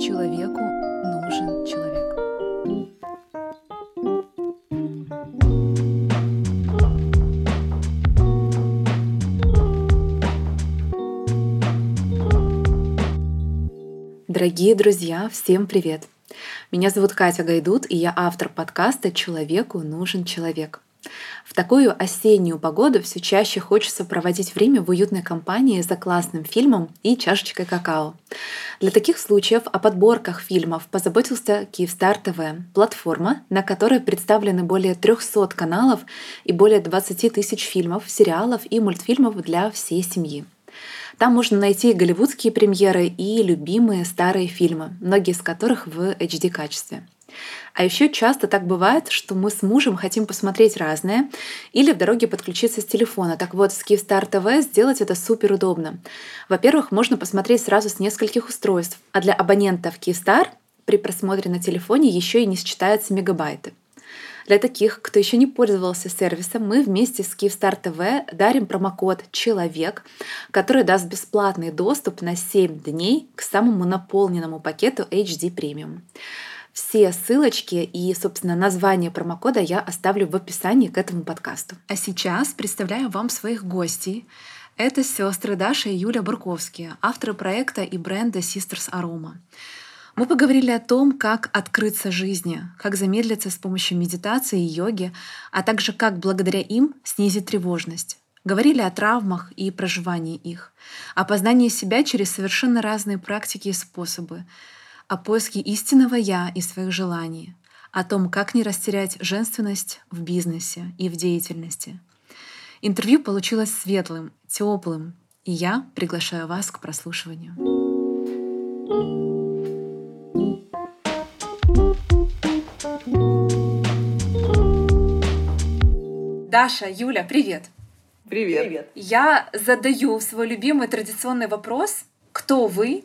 Человеку нужен человек. Дорогие друзья, всем привет! Меня зовут Катя Гайдут, и я автор подкаста «Человеку нужен человек». В такую осеннюю погоду все чаще хочется проводить время в уютной компании за классным фильмом и чашечкой какао. Для таких случаев о подборках фильмов позаботился Киевстар ТВ, платформа, на которой представлены более 300 каналов и более 20 тысяч фильмов, сериалов и мультфильмов для всей семьи. Там можно найти голливудские премьеры и любимые старые фильмы, многие из которых в HD-качестве. А еще часто так бывает, что мы с мужем хотим посмотреть разное или в дороге подключиться с телефона. Так вот, с Kyivstar TV сделать это супер удобно. Во-первых, можно посмотреть сразу с нескольких устройств, а для абонентов Kyivstar при просмотре на телефоне еще и не считаются мегабайты. Для таких, кто еще не пользовался сервисом, мы вместе с Kyivstar TV дарим промокод «Человек», который даст бесплатный доступ на 7 дней к самому наполненному пакету HD Premium. Все ссылочки и, собственно, название промокода я оставлю в описании к этому подкасту. А сейчас представляю вам своих гостей. Это сестры Даша и Юля Бурковские, авторы проекта и бренда Sisters Aroma. Мы поговорили о том, как открыться жизни, как замедлиться с помощью медитации и йоги, а также как благодаря им снизить тревожность. Говорили о травмах и проживании их, о познании себя через совершенно разные практики и способы, о поиске истинного «я» и своих желаний, о том, как не растерять женственность в бизнесе и в деятельности. Интервью получилось светлым, теплым, и я приглашаю вас к прослушиванию. Даша, Юля, привет! Привет. Привет. Я задаю свой любимый традиционный вопрос. Кто вы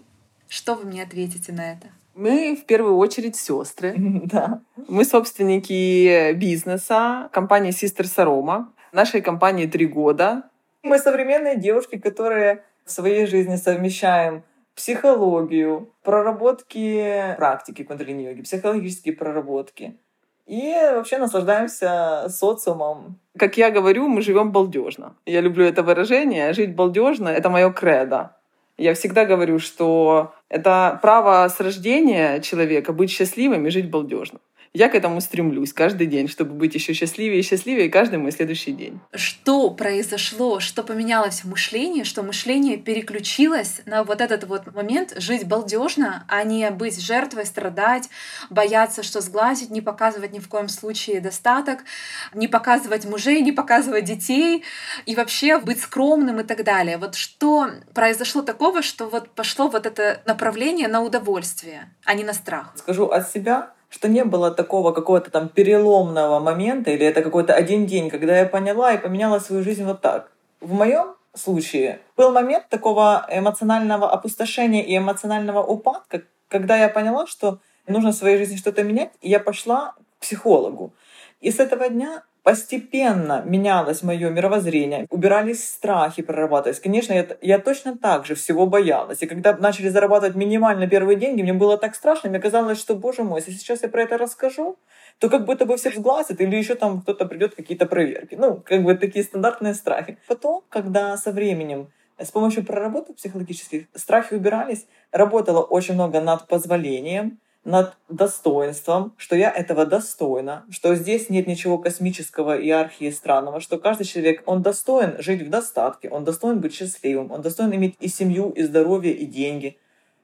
что вы мне ответите на это? Мы в первую очередь сестры. Да. Мы собственники бизнеса компании Sisters Aroma. Нашей компании три года. Мы современные девушки, которые в своей жизни совмещаем психологию, проработки практики кундалини-йоги, психологические проработки. И вообще наслаждаемся социумом. Как я говорю, мы живем балдежно. Я люблю это выражение. Жить балдежно — это мое кредо. Я всегда говорю, что это право с рождения человека быть счастливым и жить балдежно. Я к этому стремлюсь каждый день, чтобы быть еще счастливее и счастливее каждый мой следующий день. Что произошло, что поменялось в мышлении, что мышление переключилось на вот этот вот момент жить балдежно, а не быть жертвой, страдать, бояться, что сглазить, не показывать ни в коем случае достаток, не показывать мужей, не показывать детей и вообще быть скромным и так далее. Вот что произошло такого, что вот пошло вот это направление на удовольствие, а не на страх? Скажу от себя, что не было такого какого-то там переломного момента, или это какой-то один день, когда я поняла и поменяла свою жизнь вот так. В моем случае был момент такого эмоционального опустошения и эмоционального упадка, когда я поняла, что нужно в своей жизни что-то менять, и я пошла к психологу. И с этого дня постепенно менялось мое мировоззрение, убирались страхи, прорабатывались. Конечно, я, я точно так же всего боялась. И когда начали зарабатывать минимально первые деньги, мне было так страшно, мне казалось, что, боже мой, если сейчас я про это расскажу, то как будто бы все сгласят, или еще там кто-то придет, какие-то проверки. Ну, как бы такие стандартные страхи. Потом, когда со временем с помощью проработок психологических страхи убирались, работала очень много над позволением, над достоинством, что я этого достойна, что здесь нет ничего космического и странного, что каждый человек, он достоин жить в достатке, он достоин быть счастливым, он достоин иметь и семью, и здоровье, и деньги,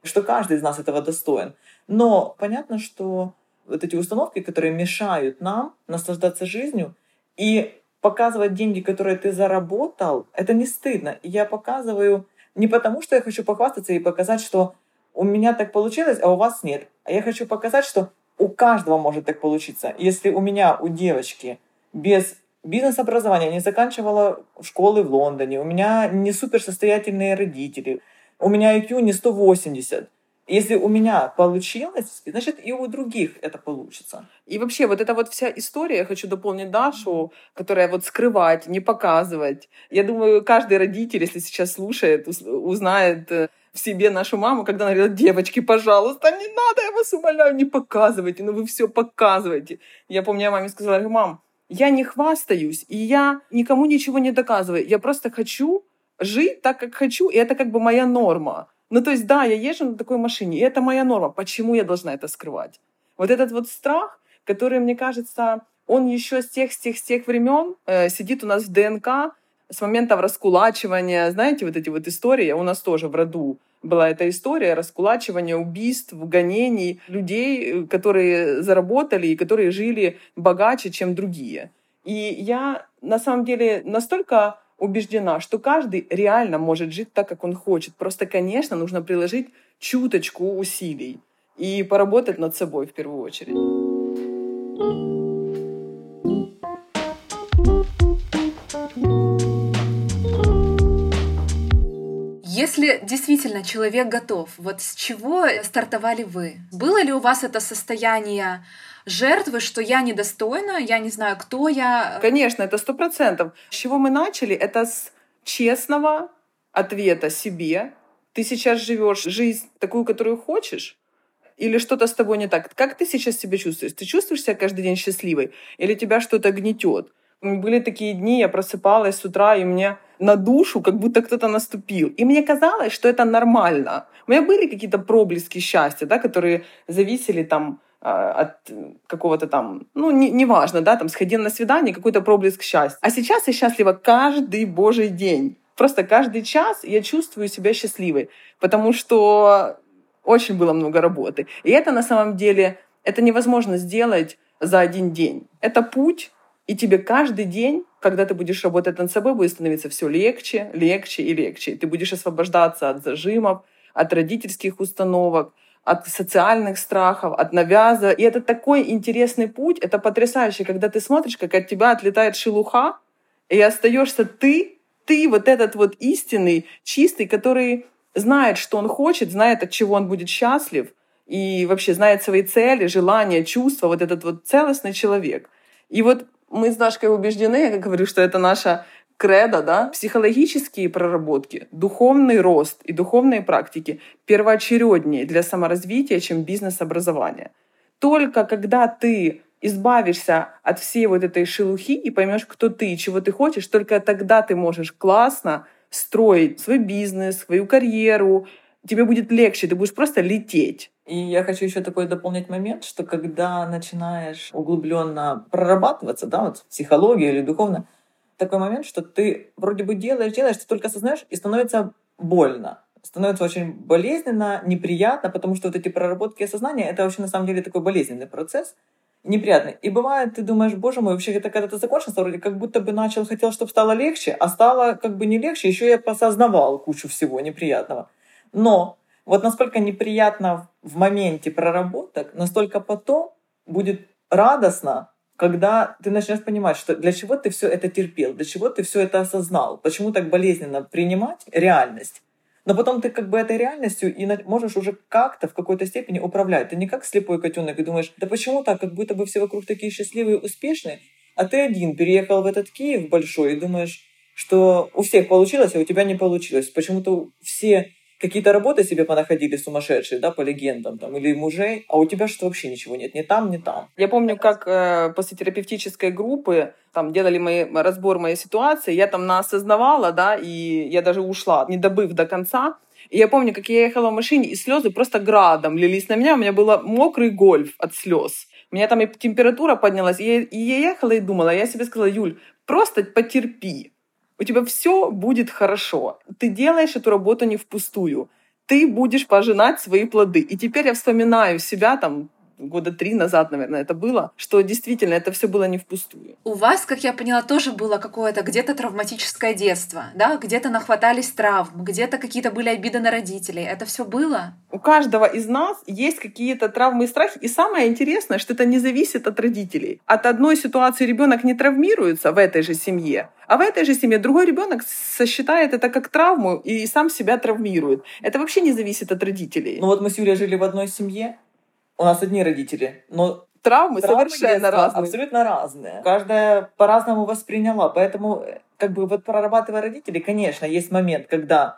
что каждый из нас этого достоин. Но понятно, что вот эти установки, которые мешают нам наслаждаться жизнью и показывать деньги, которые ты заработал, это не стыдно. Я показываю не потому, что я хочу похвастаться и показать, что у меня так получилось, а у вас нет. А я хочу показать, что у каждого может так получиться. Если у меня, у девочки, без бизнес-образования не заканчивала школы в Лондоне, у меня не суперсостоятельные родители, у меня IQ не 180, если у меня получилось, значит и у других это получится. И вообще вот эта вот вся история, я хочу дополнить Дашу, которая вот скрывать, не показывать. Я думаю, каждый родитель, если сейчас слушает, узнает, э, в себе нашу маму, когда она говорила, девочки, пожалуйста, не надо, я вас умоляю, не показывайте, ну вы все показываете. Я помню, я маме сказала, мам, я не хвастаюсь, и я никому ничего не доказываю. Я просто хочу жить так, как хочу, и это как бы моя норма. Ну, то есть, да, я езжу на такой машине, и это моя норма. Почему я должна это скрывать? Вот этот вот страх, который, мне кажется, он еще с тех, с тех, с тех времен э, сидит у нас в ДНК, с момента раскулачивания, знаете, вот эти вот истории, у нас тоже в роду была эта история раскулачивания, убийств, гонений людей, э, которые заработали и которые жили богаче, чем другие. И я на самом деле настолько убеждена, что каждый реально может жить так, как он хочет. Просто, конечно, нужно приложить чуточку усилий и поработать над собой в первую очередь. Если действительно человек готов, вот с чего стартовали вы? Было ли у вас это состояние жертвы, что я недостойна, я не знаю, кто я? Конечно, это сто процентов. С чего мы начали? Это с честного ответа себе. Ты сейчас живешь жизнь такую, которую хочешь, или что-то с тобой не так? Как ты сейчас себя чувствуешь? Ты чувствуешь себя каждый день счастливой? Или тебя что-то гнетет? Были такие дни, я просыпалась с утра, и мне на душу как будто кто-то наступил. И мне казалось, что это нормально. У меня были какие-то проблески счастья, да, которые зависели там а, от какого-то там, ну, не, неважно, да, там, сходил на свидание, какой-то проблеск счастья. А сейчас я счастлива каждый божий день. Просто каждый час я чувствую себя счастливой, потому что очень было много работы. И это на самом деле, это невозможно сделать за один день. Это путь, и тебе каждый день, когда ты будешь работать над собой, будет становиться все легче, легче и легче. Ты будешь освобождаться от зажимов, от родительских установок, от социальных страхов, от навяза. И это такой интересный путь, это потрясающе, когда ты смотришь, как от тебя отлетает шелуха, и остаешься ты, ты вот этот вот истинный, чистый, который знает, что он хочет, знает, от чего он будет счастлив, и вообще знает свои цели, желания, чувства, вот этот вот целостный человек. И вот мы с Дашкой убеждены, я говорю, что это наша кредо, да, психологические проработки, духовный рост и духовные практики первоочереднее для саморазвития, чем бизнес-образование. Только когда ты избавишься от всей вот этой шелухи и поймешь, кто ты и чего ты хочешь, только тогда ты можешь классно строить свой бизнес, свою карьеру, тебе будет легче, ты будешь просто лететь. И я хочу еще такой дополнить момент, что когда начинаешь углубленно прорабатываться, да, вот психология или духовно, такой момент, что ты вроде бы делаешь, делаешь, ты только осознаешь, и становится больно. Становится очень болезненно, неприятно, потому что вот эти проработки осознания, это вообще на самом деле такой болезненный процесс, неприятный. И бывает, ты думаешь, боже мой, вообще это когда ты закончился, вроде как будто бы начал, хотел, чтобы стало легче, а стало как бы не легче, еще я посознавал кучу всего неприятного. Но вот насколько неприятно в моменте проработок, настолько потом будет радостно, когда ты начнешь понимать, что для чего ты все это терпел, для чего ты все это осознал, почему так болезненно принимать реальность. Но потом ты как бы этой реальностью и можешь уже как-то в какой-то степени управлять. Ты не как слепой котенок и думаешь, да почему так, как будто бы все вокруг такие счастливые, успешные, а ты один переехал в этот Киев большой и думаешь, что у всех получилось, а у тебя не получилось. Почему-то все какие-то работы себе понаходили сумасшедшие, да, по легендам, там, или мужей, а у тебя что вообще ничего нет, ни там, ни там. Я помню, как э, после терапевтической группы там делали мои, разбор моей ситуации, я там наосознавала, да, и я даже ушла, не добыв до конца. И я помню, как я ехала в машине, и слезы просто градом лились на меня, у меня был мокрый гольф от слез. У меня там и температура поднялась, и я, и я ехала и думала, я себе сказала, Юль, просто потерпи у тебя все будет хорошо. Ты делаешь эту работу не впустую. Ты будешь пожинать свои плоды. И теперь я вспоминаю себя там года три назад, наверное, это было, что действительно это все было не впустую. У вас, как я поняла, тоже было какое-то где-то травматическое детство, да? Где-то нахватались травм, где-то какие-то были обиды на родителей. Это все было? У каждого из нас есть какие-то травмы и страхи. И самое интересное, что это не зависит от родителей. От одной ситуации ребенок не травмируется в этой же семье, а в этой же семье другой ребенок сосчитает это как травму и сам себя травмирует. Это вообще не зависит от родителей. Ну вот мы с Юлей жили в одной семье, у нас одни родители, но травмы, травмы совершенно разные. Абсолютно разные. Каждая по-разному восприняла. Поэтому, как бы, вот прорабатывая родителей, конечно, есть момент, когда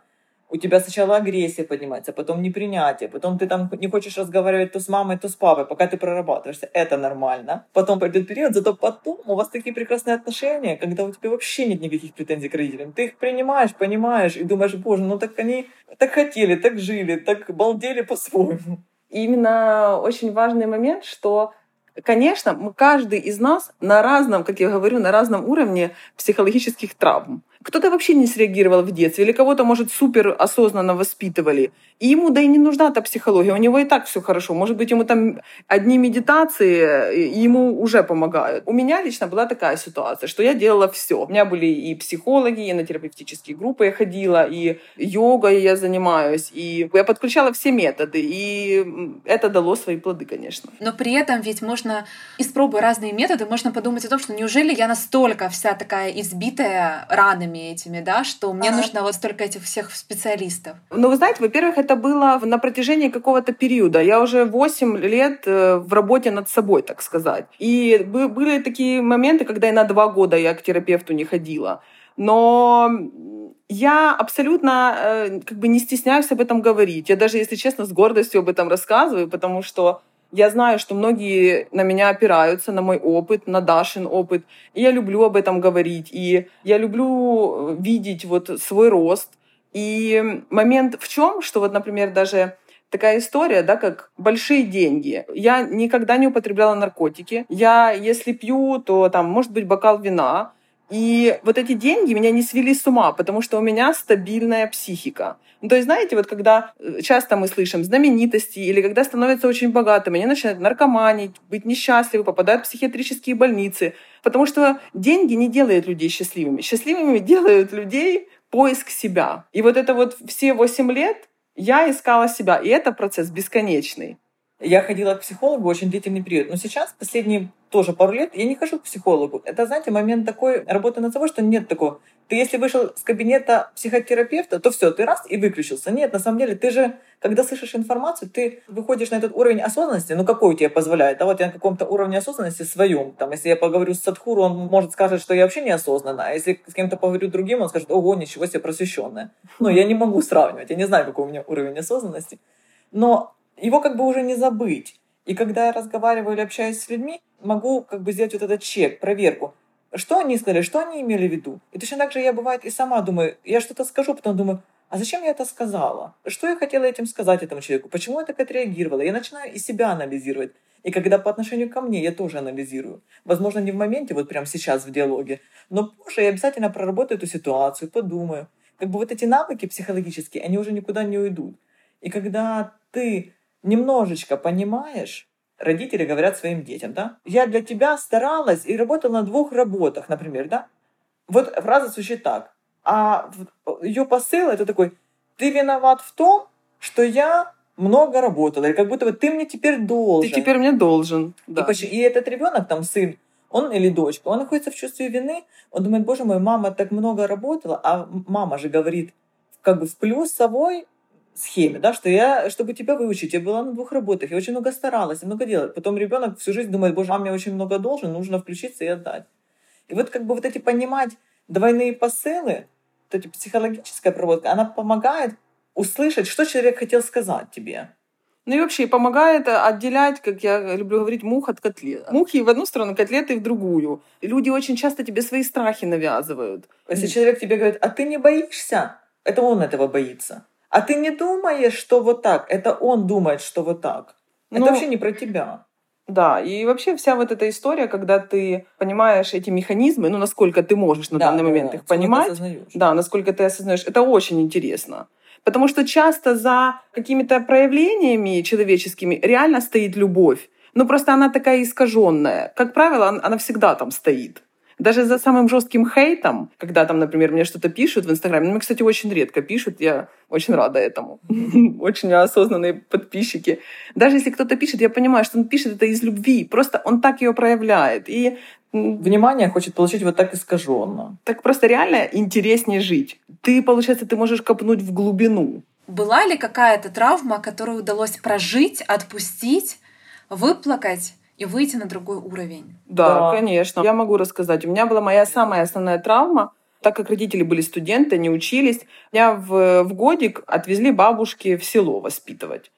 у тебя сначала агрессия поднимается, потом непринятие, потом ты там не хочешь разговаривать то с мамой, то с папой, пока ты прорабатываешься. Это нормально. Потом пойдет период, зато потом у вас такие прекрасные отношения, когда у тебя вообще нет никаких претензий к родителям. Ты их принимаешь, понимаешь и думаешь, боже, ну так они так хотели, так жили, так балдели по-своему. Именно очень важный момент, что Конечно, мы, каждый из нас на разном, как я говорю, на разном уровне психологических травм. Кто-то вообще не среагировал в детстве, или кого-то, может, супер осознанно воспитывали. И ему, да и не нужна та психология, у него и так все хорошо. Может быть, ему там одни медитации ему уже помогают. У меня лично была такая ситуация, что я делала все. У меня были и психологи, и на терапевтические группы я ходила, и йогой я занимаюсь, и я подключала все методы, и это дало свои плоды, конечно. Но при этом ведь можно, испробуя разные методы, можно подумать о том, что неужели я настолько вся такая избитая ранами, знаниями этими, да, что мне ага. нужно вот столько этих всех специалистов? Ну, вы знаете, во-первых, это было на протяжении какого-то периода. Я уже 8 лет э, в работе над собой, так сказать. И были такие моменты, когда и на два года я к терапевту не ходила. Но я абсолютно э, как бы не стесняюсь об этом говорить. Я даже, если честно, с гордостью об этом рассказываю, потому что я знаю, что многие на меня опираются, на мой опыт, на Дашин опыт. И я люблю об этом говорить. И я люблю э, видеть вот свой рост. И момент в чем, что вот, например, даже такая история, да, как большие деньги. Я никогда не употребляла наркотики. Я, если пью, то там может быть бокал вина. И вот эти деньги меня не свели с ума, потому что у меня стабильная психика. Ну, то есть, знаете, вот когда э, часто мы слышим знаменитости или когда становятся очень богатыми, они начинают наркоманить, быть несчастливы, попадают в психиатрические больницы, потому что деньги не делают людей счастливыми. Счастливыми делают людей поиск себя. И вот это вот все 8 лет я искала себя, и это процесс бесконечный. Я ходила к психологу очень длительный период, но сейчас, последние тоже пару лет, я не хожу к психологу. Это, знаете, момент такой работы над собой, что нет такого. Ты если вышел с кабинета психотерапевта, то все, ты раз и выключился. Нет, на самом деле, ты же, когда слышишь информацию, ты выходишь на этот уровень осознанности, ну какой тебе позволяет? А вот я на каком-то уровне осознанности своем. Там, если я поговорю с Садхуру, он может сказать, что я вообще неосознанно. А если с кем-то поговорю другим, он скажет, ого, ничего себе просвещенная. Ну, я не могу сравнивать, я не знаю, какой у меня уровень осознанности. Но его как бы уже не забыть. И когда я разговариваю или общаюсь с людьми, могу как бы сделать вот этот чек, проверку. Что они сказали, что они имели в виду. И точно так же я, бывает, и сама думаю, я что-то скажу, потом думаю, а зачем я это сказала? Что я хотела этим сказать этому человеку? Почему я так отреагировала? Я начинаю и себя анализировать. И когда по отношению ко мне, я тоже анализирую. Возможно, не в моменте, вот прямо сейчас в диалоге, но позже я обязательно проработаю эту ситуацию, подумаю. Как бы вот эти навыки психологические, они уже никуда не уйдут. И когда ты немножечко понимаешь, родители говорят своим детям, да, я для тебя старалась и работала на двух работах, например, да. Вот фраза звучит так. А ее посыл это такой, ты виноват в том, что я много работала, или как будто бы ты мне теперь должен. Ты теперь мне должен. Да. И, и этот ребенок, там, сын, он или дочка, он находится в чувстве вины, он думает, боже мой, мама так много работала, а мама же говорит как бы в плюсовой схеме, да, что я, чтобы тебя выучить, я была на двух работах, я очень много старалась, много делала. Потом ребенок всю жизнь думает, боже, маме очень много должен, нужно включиться и отдать. И вот как бы вот эти понимать двойные посылы, вот эти психологическая проводка, она помогает услышать, что человек хотел сказать тебе. Ну и вообще помогает отделять, как я люблю говорить, мух от котлет. Мухи в одну сторону, котлеты в другую. И люди очень часто тебе свои страхи навязывают. Если человек тебе говорит, а ты не боишься, это он этого боится. А ты не думаешь, что вот так. Это он думает, что вот так. Это ну, вообще не про тебя. Да, и вообще вся вот эта история, когда ты понимаешь эти механизмы, ну, насколько ты можешь на да, данный момент да, их понимать, да, насколько ты осознаешь, это очень интересно. Потому что часто за какими-то проявлениями человеческими реально стоит любовь. Ну, просто она такая искаженная. Как правило, она всегда там стоит. Даже за самым жестким хейтом, когда там, например, мне что-то пишут в Инстаграме, ну, мне, кстати, очень редко пишут, я очень рада этому. Очень осознанные подписчики. Даже если кто-то пишет, я понимаю, что он пишет это из любви, просто он так ее проявляет. И Внимание хочет получить вот так искаженно. Так просто реально интереснее жить. Ты, получается, ты можешь копнуть в глубину. Была ли какая-то травма, которую удалось прожить, отпустить, выплакать, и выйти на другой уровень. Да, да, конечно. Я могу рассказать. У меня была моя самая основная травма. Так как родители были студенты, не учились, меня в, в годик отвезли бабушки в село воспитывать.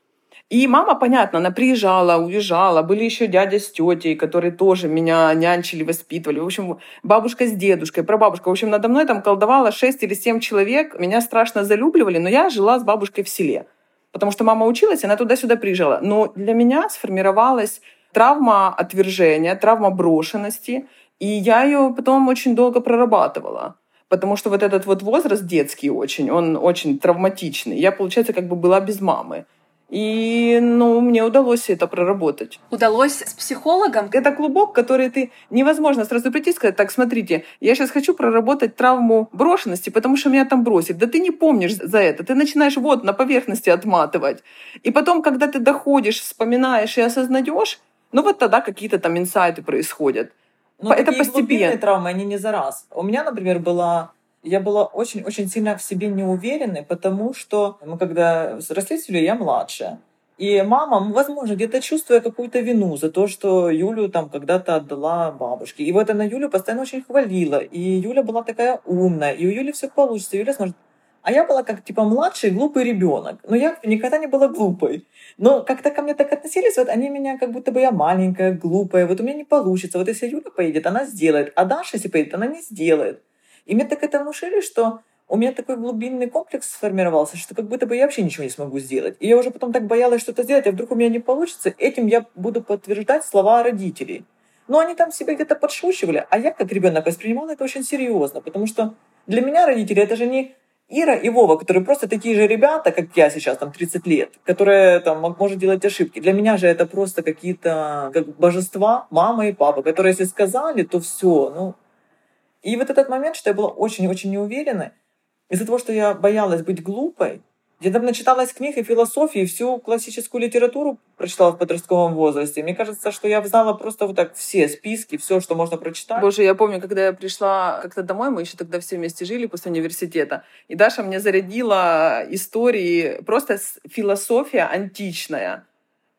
И мама, понятно, она приезжала, уезжала. Были еще дядя с тетей, которые тоже меня нянчили, воспитывали. В общем, бабушка с дедушкой, прабабушка. В общем, надо мной там колдовало 6 или 7 человек. Меня страшно залюбливали, но я жила с бабушкой в селе. Потому что мама училась, она туда-сюда приезжала. Но для меня сформировалась травма отвержения, травма брошенности. И я ее потом очень долго прорабатывала. Потому что вот этот вот возраст детский очень, он очень травматичный. Я, получается, как бы была без мамы. И, ну, мне удалось это проработать. Удалось с психологом? Это клубок, который ты невозможно сразу прийти и сказать, так, смотрите, я сейчас хочу проработать травму брошенности, потому что меня там бросили. Да ты не помнишь за это. Ты начинаешь вот на поверхности отматывать. И потом, когда ты доходишь, вспоминаешь и осознаешь, ну вот тогда какие-то там инсайты происходят. Но это постепенно. травмы, они не за раз. У меня, например, была я была очень-очень сильно в себе неуверенной, потому что мы когда росли с Юлей, я младшая. И мама, возможно, где-то чувствуя какую-то вину за то, что Юлю там когда-то отдала бабушке. И вот она Юлю постоянно очень хвалила. И Юля была такая умная, и у Юли все получится. Юля сможет а я была как типа младший глупый ребенок. Но я никогда не была глупой. Но как-то ко мне так относились, вот они меня как будто бы я маленькая, глупая, вот у меня не получится. Вот если Юля поедет, она сделает, а Даша, если поедет, она не сделает. И мне так это внушили, что у меня такой глубинный комплекс сформировался, что как будто бы я вообще ничего не смогу сделать. И я уже потом так боялась что-то сделать, а вдруг у меня не получится. Этим я буду подтверждать слова родителей. Но они там себе где-то подшучивали, а я как ребенок воспринимала это очень серьезно, потому что для меня родители это же не Ира и Вова, которые просто такие же ребята, как я сейчас, там, 30 лет, которые там может делать ошибки. Для меня же это просто какие-то как божества, мама и папа, которые если сказали, то все, ну, и вот этот момент, что я была очень-очень неуверенной, из-за того, что я боялась быть глупой, я там начиталась книг и философии, всю классическую литературу прочитала в подростковом возрасте. Мне кажется, что я знала просто вот так все списки, все, что можно прочитать. Боже, я помню, когда я пришла как-то домой, мы еще тогда все вместе жили после университета, и Даша мне зарядила истории, просто философия античная.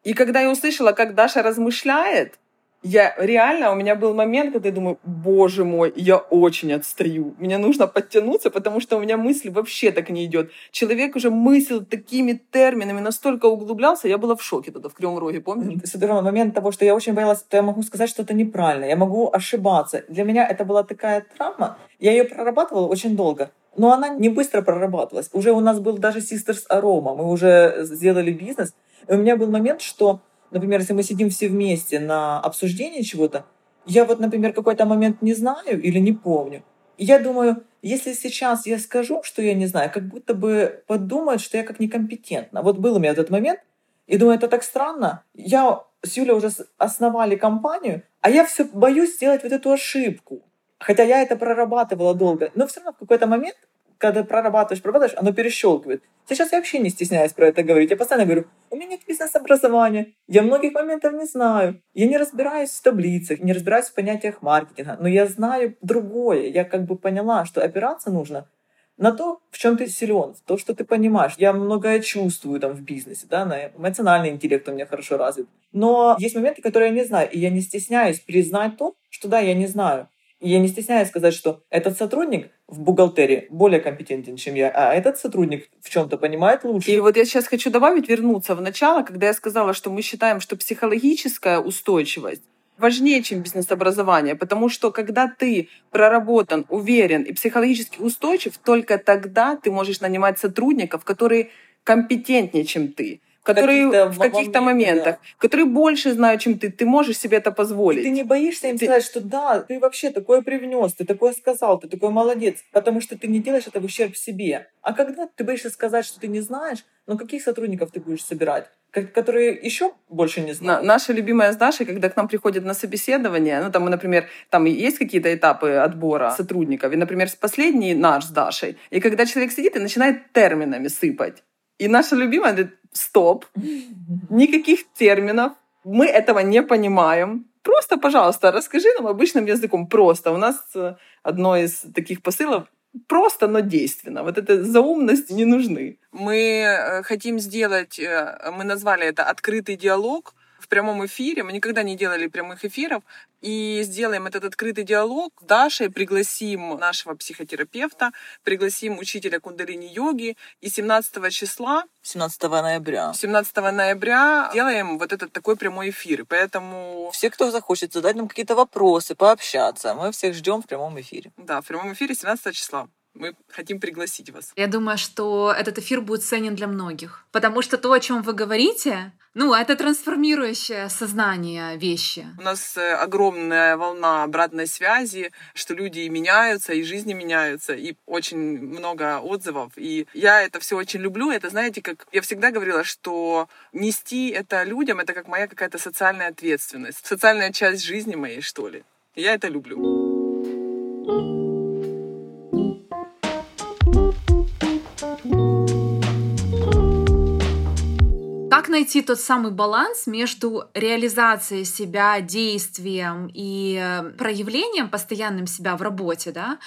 И когда я услышала, как Даша размышляет, я реально, у меня был момент, когда я думаю, боже мой, я очень отстаю. Мне нужно подтянуться, потому что у меня мысль вообще так не идет. Человек уже мыслил такими терминами, настолько углублялся, я была в шоке тогда в Кривом Роге, помнишь? С момент того, что я очень боялась, то я могу сказать что-то неправильно, я могу ошибаться. Для меня это была такая травма, я ее прорабатывала очень долго. Но она не быстро прорабатывалась. Уже у нас был даже Sisters Aroma, мы уже сделали бизнес. И у меня был момент, что например, если мы сидим все вместе на обсуждении чего-то, я вот, например, какой-то момент не знаю или не помню. И я думаю, если сейчас я скажу, что я не знаю, как будто бы подумают, что я как некомпетентна. Вот был у меня этот момент, и думаю, это так странно. Я с Юлей уже основали компанию, а я все боюсь сделать вот эту ошибку. Хотя я это прорабатывала долго. Но все равно в какой-то момент когда прорабатываешь, прорабатываешь, оно перещелкивает. Сейчас я вообще не стесняюсь про это говорить. Я постоянно говорю, у меня нет бизнес-образования, я многих моментов не знаю, я не разбираюсь в таблицах, не разбираюсь в понятиях маркетинга, но я знаю другое. Я как бы поняла, что опираться нужно на то, в чем ты силен, в то, что ты понимаешь. Я многое чувствую там в бизнесе, да, на эмоциональный интеллект у меня хорошо развит. Но есть моменты, которые я не знаю, и я не стесняюсь признать то, что да, я не знаю. Я не стесняюсь сказать, что этот сотрудник в бухгалтерии более компетентен, чем я, а этот сотрудник в чем-то понимает лучше. И вот я сейчас хочу добавить, вернуться в начало, когда я сказала, что мы считаем, что психологическая устойчивость важнее, чем бизнес-образование, потому что когда ты проработан, уверен и психологически устойчив, только тогда ты можешь нанимать сотрудников, которые компетентнее, чем ты которые каких в каких-то моментах, да. которые больше знают, чем ты, ты можешь себе это позволить. И ты не боишься им ты... сказать, что да, ты вообще такое привнес, ты такое сказал, ты такой молодец, потому что ты не делаешь это в ущерб себе. А когда ты боишься сказать, что ты не знаешь, ну каких сотрудников ты будешь собирать? которые еще больше не знают. Наша любимая с Дашей, когда к нам приходят на собеседование, ну, там, мы, например, там есть какие-то этапы отбора сотрудников, и, например, последний наш с Дашей, и когда человек сидит и начинает терминами сыпать, и наша любимая говорит, стоп, никаких терминов, мы этого не понимаем. Просто, пожалуйста, расскажи нам обычным языком, просто. У нас э, одно из таких посылов просто, но действенно. Вот эта заумность не нужны. Мы э, хотим сделать, э, мы назвали это открытый диалог, в прямом эфире. Мы никогда не делали прямых эфиров. И сделаем этот открытый диалог с Дашей, пригласим нашего психотерапевта, пригласим учителя кундалини-йоги. И 17 числа 17 ноября. 17 ноября делаем вот этот такой прямой эфир. Поэтому Все, кто захочет задать нам какие-то вопросы, пообщаться, мы всех ждем в прямом эфире. да, в прямом эфире 17 числа. Мы хотим пригласить вас. Я думаю, что этот эфир будет ценен для многих. Потому что то, о чем вы говорите, ну, это трансформирующее сознание вещи. У нас э, огромная волна обратной связи, что люди и меняются, и жизни меняются, и очень много отзывов. И я это все очень люблю. Это, знаете, как я всегда говорила, что нести это людям, это как моя какая-то социальная ответственность, социальная часть жизни моей, что ли. Я это люблю. Как найти тот самый баланс между реализацией себя, действием и э, проявлением постоянным себя в работе, да?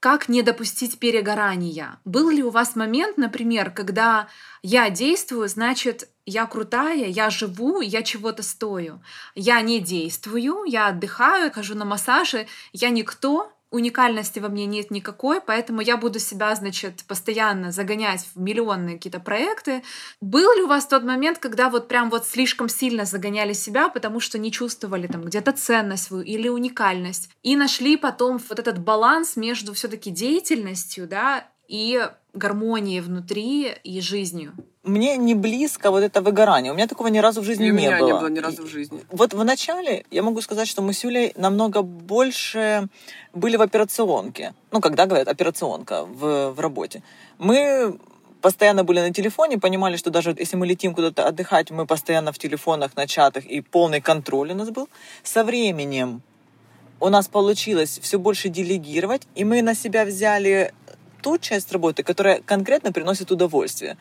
Как не допустить перегорания? Был ли у вас момент, например, когда я действую, значит, я крутая, я живу, я чего-то стою. Я не действую, я отдыхаю, хожу на массажи, я никто, уникальности во мне нет никакой, поэтому я буду себя, значит, постоянно загонять в миллионные какие-то проекты. Был ли у вас тот момент, когда вот прям вот слишком сильно загоняли себя, потому что не чувствовали там где-то ценность свою или уникальность, и нашли потом вот этот баланс между все-таки деятельностью, да, и гармонией внутри и жизнью? Мне не близко вот это выгорание. У меня такого ни разу в жизни И у не меня было. не было ни разу в жизни. Вот в начале я могу сказать, что мы с Юлей намного больше были в операционке. Ну, когда говорят операционка в, в работе. Мы постоянно были на телефоне, понимали, что даже если мы летим куда-то отдыхать, мы постоянно в телефонах, на чатах, и полный контроль у нас был. Со временем у нас получилось все больше делегировать, и мы на себя взяли ту часть работы, которая конкретно приносит удовольствие.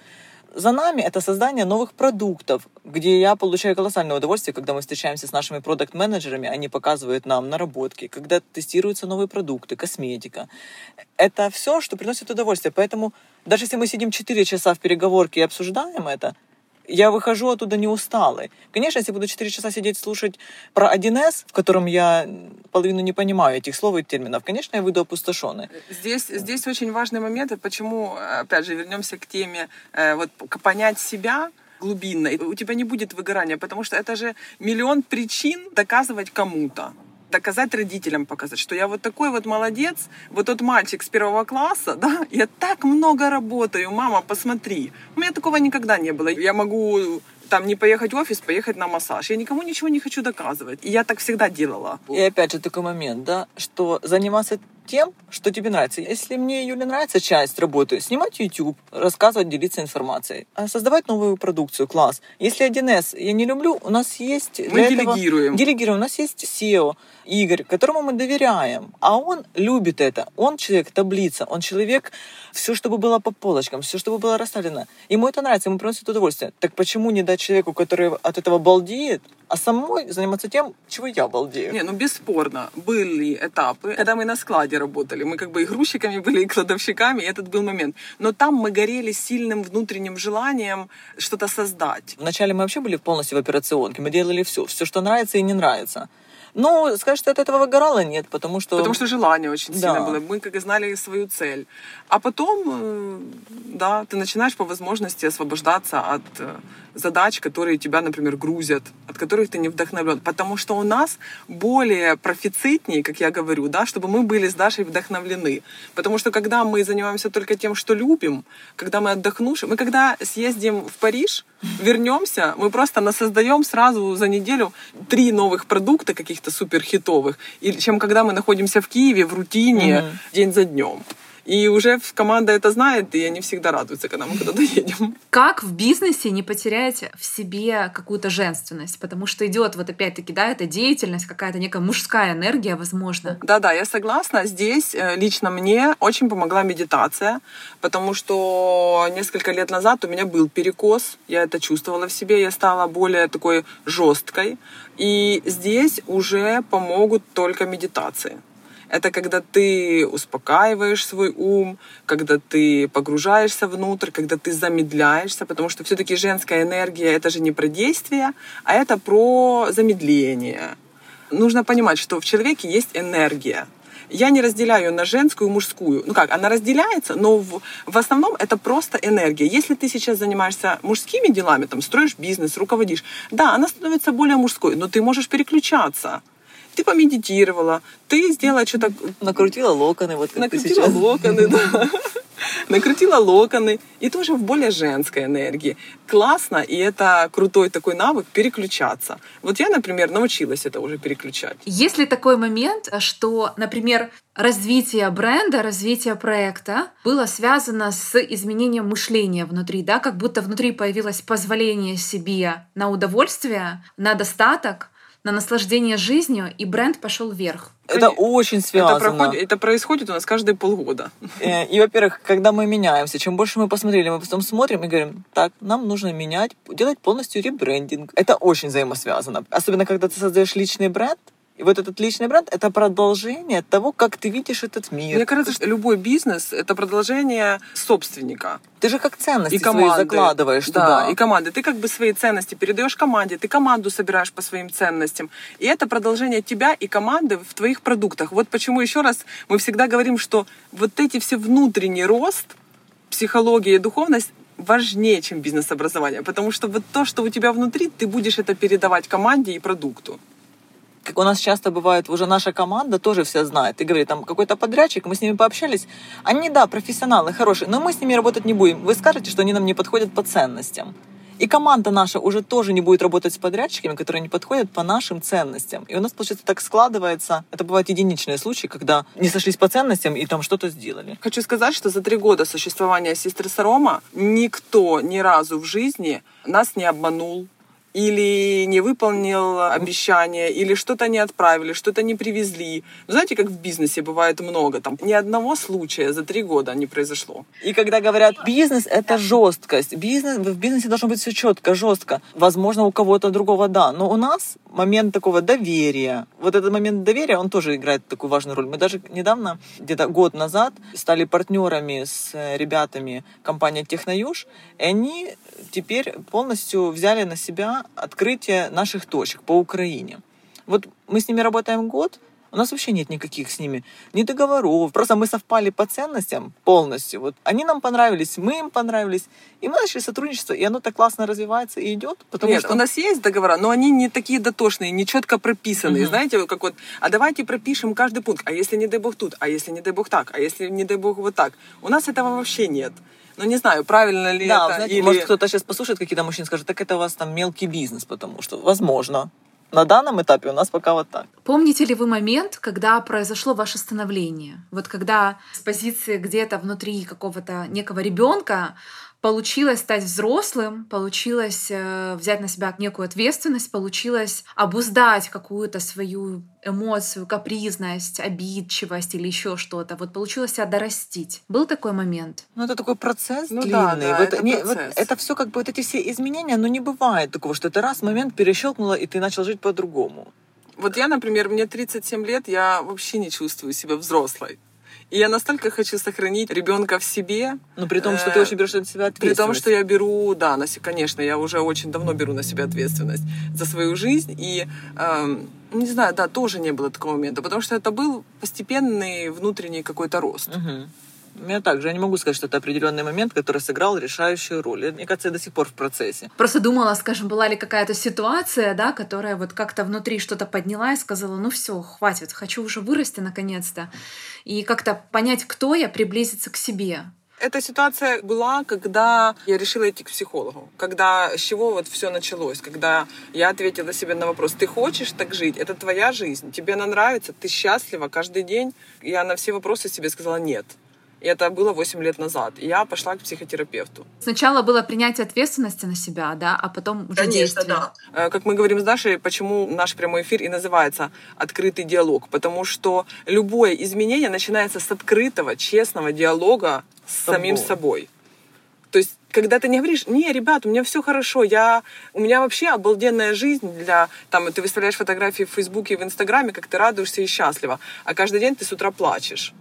За нами это создание новых продуктов, где я получаю колоссальное удовольствие, когда мы встречаемся с нашими продукт-менеджерами, они показывают нам наработки, когда тестируются новые продукты, косметика. Это все, что приносит удовольствие. Поэтому даже если мы сидим 4 часа в переговорке и обсуждаем это, я выхожу оттуда не усталый. Конечно, если буду 4 часа сидеть слушать про 1С, в котором я половину не понимаю этих слов и терминов, конечно, я выйду опустошенный. Здесь, здесь очень важный момент, почему, опять же, вернемся к теме, э, вот понять себя глубинно, у тебя не будет выгорания, потому что это же миллион причин доказывать кому-то доказать родителям показать, что я вот такой вот молодец, вот тот мальчик с первого класса, да, я так много работаю, мама, посмотри. У меня такого никогда не было. Я могу там не поехать в офис, поехать на массаж. Я никому ничего не хочу доказывать. И я так всегда делала. И опять же такой момент, да, что заниматься тем, что тебе нравится. Если мне, Юля, нравится часть работы, снимать YouTube, рассказывать, делиться информацией, а создавать новую продукцию, класс. Если 1С я не люблю, у нас есть... Мы для этого- делегируем. Делегируем. У нас есть SEO, Игорь, которому мы доверяем, а он любит это. Он человек таблица, он человек, все, чтобы было по полочкам, все, чтобы было расставлено. Ему это нравится, ему приносит удовольствие. Так почему не дать человеку, который от этого балдеет, а самой заниматься тем, чего я балдею? Не, ну бесспорно, были этапы, когда мы на складе работали. Мы как бы и грузчиками были, и кладовщиками, и этот был момент. Но там мы горели сильным внутренним желанием что-то создать. Вначале мы вообще были полностью в операционке, мы делали все, все, что нравится и не нравится. Ну, сказать, что от этого выгорало, нет, потому что... Потому что желание очень Да. сильно было. Мы как и знали свою цель. А потом, э, да, ты начинаешь по возможности освобождаться от э, задач, которые тебя, например, грузят, от которых ты не вдохновлен. Потому что у нас более профицитнее, как я говорю, да, чтобы мы были с Дашей вдохновлены. Потому что когда мы занимаемся только тем, что любим, когда мы отдохнувшие, мы когда съездим в Париж, вернемся, мы просто насоздаем сразу за неделю три новых продукта каких-то суперхитовых, и чем когда мы находимся в Киеве в рутине Мгм. день за днем. И уже команда это знает, и они всегда радуются, когда мы куда-то едем. Как в бизнесе не потерять в себе какую-то женственность? Потому что идет вот опять-таки, да, эта деятельность, какая-то некая мужская энергия, возможно. Да-да, я согласна. Здесь э, лично мне очень помогла медитация, потому что несколько лет назад у меня был перекос, я это чувствовала в себе, я стала более такой жесткой. И здесь уже помогут только медитации. Это когда ты успокаиваешь свой ум, когда ты погружаешься внутрь, когда ты замедляешься, потому что все-таки женская энергия это же не про действие, а это про замедление. Нужно понимать, что в человеке есть энергия я не разделяю на женскую и мужскую. Ну как, она разделяется, но в, в основном это просто энергия. Если ты сейчас занимаешься мужскими делами, там, строишь бизнес, руководишь, да, она становится более мужской, но ты можешь переключаться ты помедитировала, ты сделала что-то... Накрутила локоны, вот как Накрутила ты сейчас. локоны, да. Накрутила локоны. И тоже в более женской энергии. Классно, и это крутой такой навык переключаться. Вот я, например, научилась это уже переключать. Есть ли такой момент, что, например, развитие бренда, развитие проекта было связано с изменением мышления внутри, да, как будто внутри появилось позволение себе на удовольствие, на достаток, на наслаждение жизнью, и бренд пошел вверх. Это очень связано. Это, проходит, это происходит у нас каждые полгода. Э, И, во-первых, когда мы меняемся, чем больше мы посмотрели, мы потом смотрим и говорим, так, нам нужно менять, делать полностью ребрендинг. Это очень взаимосвязано. Особенно, когда ты создаешь личный бренд, и вот этот личный бренд — это продолжение того, как ты видишь этот мир. Мне кажется, что любой бизнес — это продолжение собственника. Ты же как ценности И свои команды. закладываешь да, туда. и команды. Ты как бы свои ценности передаешь команде, ты команду собираешь по своим ценностям. И это продолжение тебя и команды в твоих продуктах. Вот почему еще раз мы всегда говорим, что вот эти все внутренний рост, психология и духовность важнее, чем бизнес-образование. Потому что вот то, что у тебя внутри, ты будешь это передавать команде и продукту. Как у нас часто бывает, уже наша команда тоже все знает. И говорит, там какой-то подрядчик, мы с ними пообщались. Они, да, профессионалы, хорошие, но мы с ними работать не будем. Вы скажете, что они нам не подходят по ценностям. И команда наша уже тоже не будет работать с подрядчиками, которые не подходят по нашим ценностям. И у нас, получается, так складывается. Это бывают единичные случаи, когда не сошлись по ценностям и там что-то сделали. Хочу сказать, что за три года существования сестры Сарома никто ни разу в жизни нас не обманул или не выполнил обещание, или что-то не отправили, что-то не привезли. Ну, знаете, как в бизнесе бывает много, там ни одного случая за три года не произошло. И когда говорят, бизнес — это жесткость, бизнес, в бизнесе должно быть все четко, жестко. Возможно, у кого-то другого да, но у нас момент такого доверия. Вот этот момент доверия, он тоже играет такую важную роль. Мы даже недавно, где-то год назад, стали партнерами с ребятами компании Техноюж, и они теперь полностью взяли на себя открытие наших точек по Украине. Вот мы с ними работаем год, у нас вообще нет никаких с ними ни договоров. Просто мы совпали по ценностям полностью. Вот они нам понравились, мы им понравились. И мы начали сотрудничество, и оно так классно развивается и идет. Потому Нет, что у нас есть договора, но они не такие дотошные, не четко прописанные. Мгм. Знаете, как вот, а давайте пропишем каждый пункт. А если не дай бог тут, а если не дай бог так, а если не дай бог вот так. У нас этого вообще нет. Ну, не знаю, правильно ли да, это. знаете, или... может кто-то сейчас послушает, какие-то мужчины скажут, так это у вас там мелкий бизнес, потому что, возможно, на данном этапе у нас пока вот так. Помните ли вы момент, когда произошло ваше становление? Вот когда с позиции где-то внутри какого-то некого ребенка получилось стать взрослым, получилось э, взять на себя некую ответственность, получилось обуздать какую-то свою эмоцию, капризность, обидчивость или еще что-то. Вот получилось себя дорастить. Был такой момент? Ну, это такой процесс Ну длинный. да, да, вот, это не- вот процесс. это все как бы вот эти все изменения, но не бывает такого, что это раз момент перещелкнуло, и ты начал жить по-другому. Вот я, например, мне 37 лет, я вообще не чувствую себя взрослой. И я настолько хочу сохранить ребенка в себе, Но при том, что ты Э, очень берешь на себя При ответственность. том, что я беру, да, на, се- конечно, я уже очень давно беру на себя ответственность за свою жизнь. И, эм, не знаю, да, тоже не было такого момента, потому что это был постепенный внутренний какой-то рост. Мгм. Меня также, я не могу сказать, что это определенный момент, который сыграл решающую роль. Мне кажется, я до сих пор в процессе. Просто думала, скажем, была ли какая-то ситуация, да, которая вот как-то внутри что-то подняла и сказала, ну все, хватит, хочу уже вырасти наконец-то. И как-то понять, кто я, приблизиться к себе. Эта ситуация была, когда я решила идти к психологу. Когда, с чего вот все началось. Когда я ответила себе на вопрос, ты хочешь так жить? Это твоя жизнь, тебе она нравится, ты счастлива каждый день? Я на все вопросы себе сказала нет. И это было 8 лет назад. И я пошла к психотерапевту. Сначала было принятие ответственности на себя, да, а потом уже действие. Э, Как мы говорим с Дашей, почему наш прямой эфир и называется «Открытый диалог». Потому что любое изменение начинается с открытого, честного диалога с С собой. самим собой. То есть когда ты не говоришь, не, ребят, у меня все хорошо, я, у меня вообще обалденная жизнь для, там, ты выставляешь фотографии в Фейсбуке и в Инстаграме, как ты радуешься и счастлива, а каждый день ты с утра плачешь.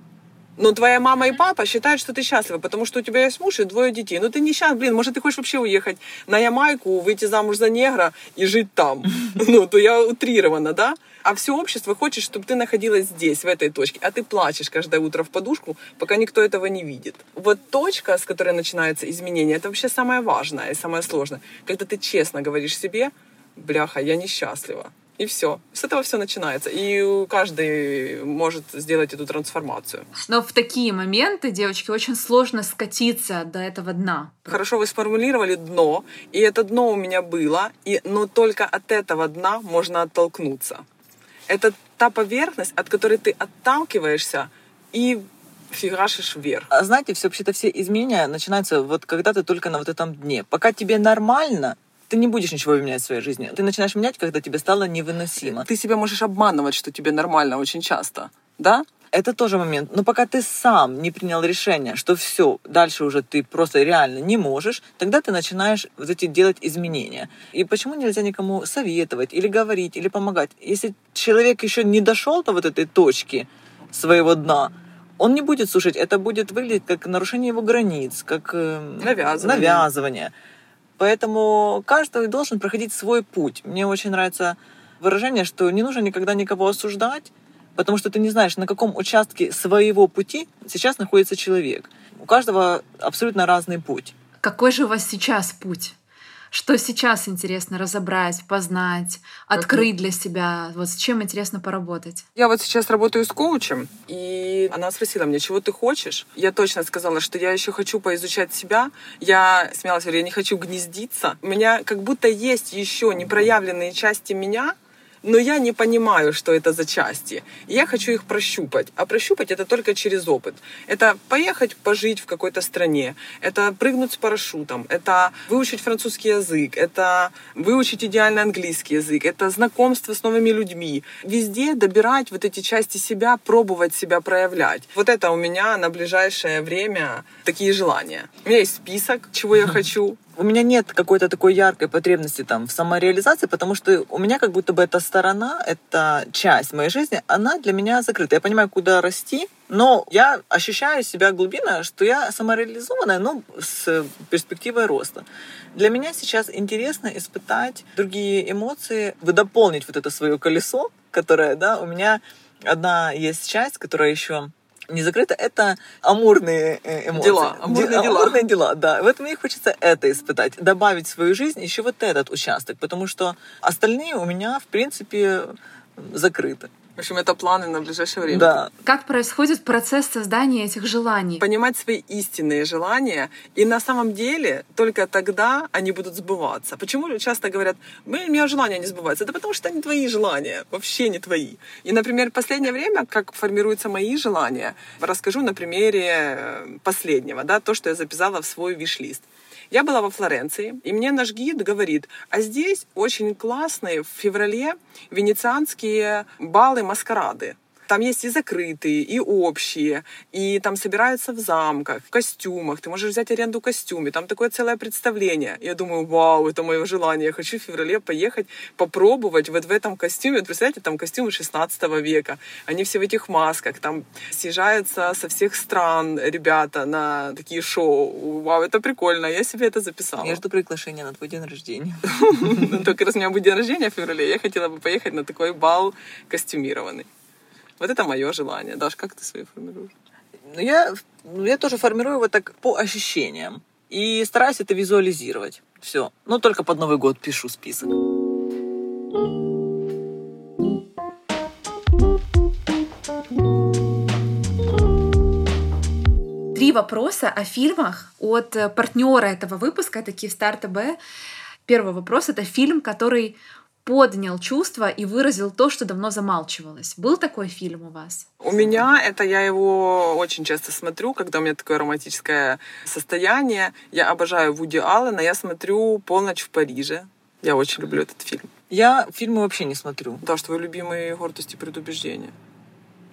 Но твоя мама и папа считают, что ты счастлива, потому что у тебя есть муж и двое детей. Но ты не счастлив, блин, может, ты хочешь вообще уехать на Ямайку, выйти замуж за негра и жить там. Ну, то я утрирована, да? А все общество хочет, чтобы ты находилась здесь, в этой точке. А ты плачешь каждое утро в подушку, пока никто этого не видит. Вот точка, с которой начинается изменение, это вообще самое важное и самое сложное. Когда ты честно говоришь себе, бляха, я несчастлива. И все. С этого все начинается. И каждый может сделать эту трансформацию. Но в такие моменты, девочки, очень сложно скатиться до этого дна. Хорошо вы сформулировали дно, и это дно у меня было, и, но только от этого дна можно оттолкнуться. Это та поверхность, от которой ты отталкиваешься и фигашишь вверх. А знаете, все вообще-то все изменения начинаются вот когда ты только на вот этом дне. Пока тебе нормально, ты не будешь ничего менять в своей жизни. Ты начинаешь менять, когда тебе стало невыносимо. Ты себя можешь обманывать, что тебе нормально очень часто. Да? Это тоже момент. Но пока ты сам не принял решение, что все, дальше уже ты просто реально не можешь, тогда ты начинаешь вот эти делать изменения. И почему нельзя никому советовать или говорить, или помогать? Если человек еще не дошел до вот этой точки своего дна, он не будет слушать, это будет выглядеть как нарушение его границ, как э, навязывание. навязывание. Поэтому каждый должен проходить свой путь. Мне очень нравится выражение, что не нужно никогда никого осуждать, потому что ты не знаешь, на каком участке своего пути сейчас находится человек. У каждого абсолютно разный путь. Какой же у вас сейчас путь? Что сейчас интересно разобрать, познать, открыть для себя? Вот с чем интересно поработать? Я вот сейчас работаю с коучем, и она спросила меня, чего ты хочешь? Я точно сказала, что я еще хочу поизучать себя. Я смеялась, говорю, я не хочу гнездиться. У меня как будто есть еще непроявленные части меня, но я не понимаю, что это за части. я хочу их прощупать. А прощупать это только через опыт. Это поехать пожить в какой-то стране, это прыгнуть с парашютом, это выучить французский язык, это выучить идеальный английский язык, это знакомство с новыми людьми. Везде добирать вот эти части себя, пробовать себя проявлять. Вот это у меня на ближайшее время такие желания. У меня есть список, чего я хочу у меня нет какой-то такой яркой потребности там в самореализации, потому что у меня как будто бы эта сторона, эта часть моей жизни, она для меня закрыта. Я понимаю, куда расти, но я ощущаю себя глубина, что я самореализованная, но с перспективой роста. Для меня сейчас интересно испытать другие эмоции, дополнить вот это свое колесо, которое, да, у меня одна есть часть, которая еще не закрыто, это амурные э, эмоции. Дела. Амурные дела. Амурные дела, да. Вот мне хочется это испытать, добавить в свою жизнь еще вот этот участок, потому что остальные у меня, в принципе, закрыты. В общем, это планы на ближайшее время. Да. Как происходит процесс создания этих желаний? Понимать свои истинные желания, и на самом деле только тогда они будут сбываться. Почему часто говорят, у меня желания не сбываются? Это потому что не твои желания, вообще не твои. И, например, в последнее время, как формируются мои желания, расскажу на примере э, последнего, да, то, что я записала в свой виш-лист. Я была во Флоренции, и мне наш гид говорит, а здесь очень классные в феврале венецианские балы-маскарады. Там есть и закрытые, и общие, и там собираются в замках, в костюмах. Ты можешь взять аренду костюме, там такое целое представление. Я думаю, вау, это мое желание. Я хочу в феврале поехать, попробовать вот в этом костюме. Вот представляете, там костюмы 16 века. Они все в этих масках. Там съезжаются со всех стран ребята на такие шоу. Вау, это прикольно. Я себе это записала. Я жду приглашения на твой день рождения. Только раз у меня будет день рождения в феврале, я хотела бы поехать на такой бал костюмированный. Вот это мое желание. Даш, как ты свои формируешь? Ну, я, ну, я тоже формирую вот так по ощущениям. И стараюсь это визуализировать. Все. Ну, только под Новый год пишу список. Три вопроса о фильмах от партнера этого выпуска, это Киевстар ТБ. Первый вопрос — это фильм, который поднял чувства и выразил то, что давно замалчивалось. Был такой фильм у вас? У меня это я его очень часто смотрю, когда у меня такое романтическое состояние. Я обожаю Вуди Аллена, я смотрю «Полночь в Париже». Я очень люблю этот фильм. Я фильмы вообще не смотрю. Да, что твой любимый «Гордость и предубеждение».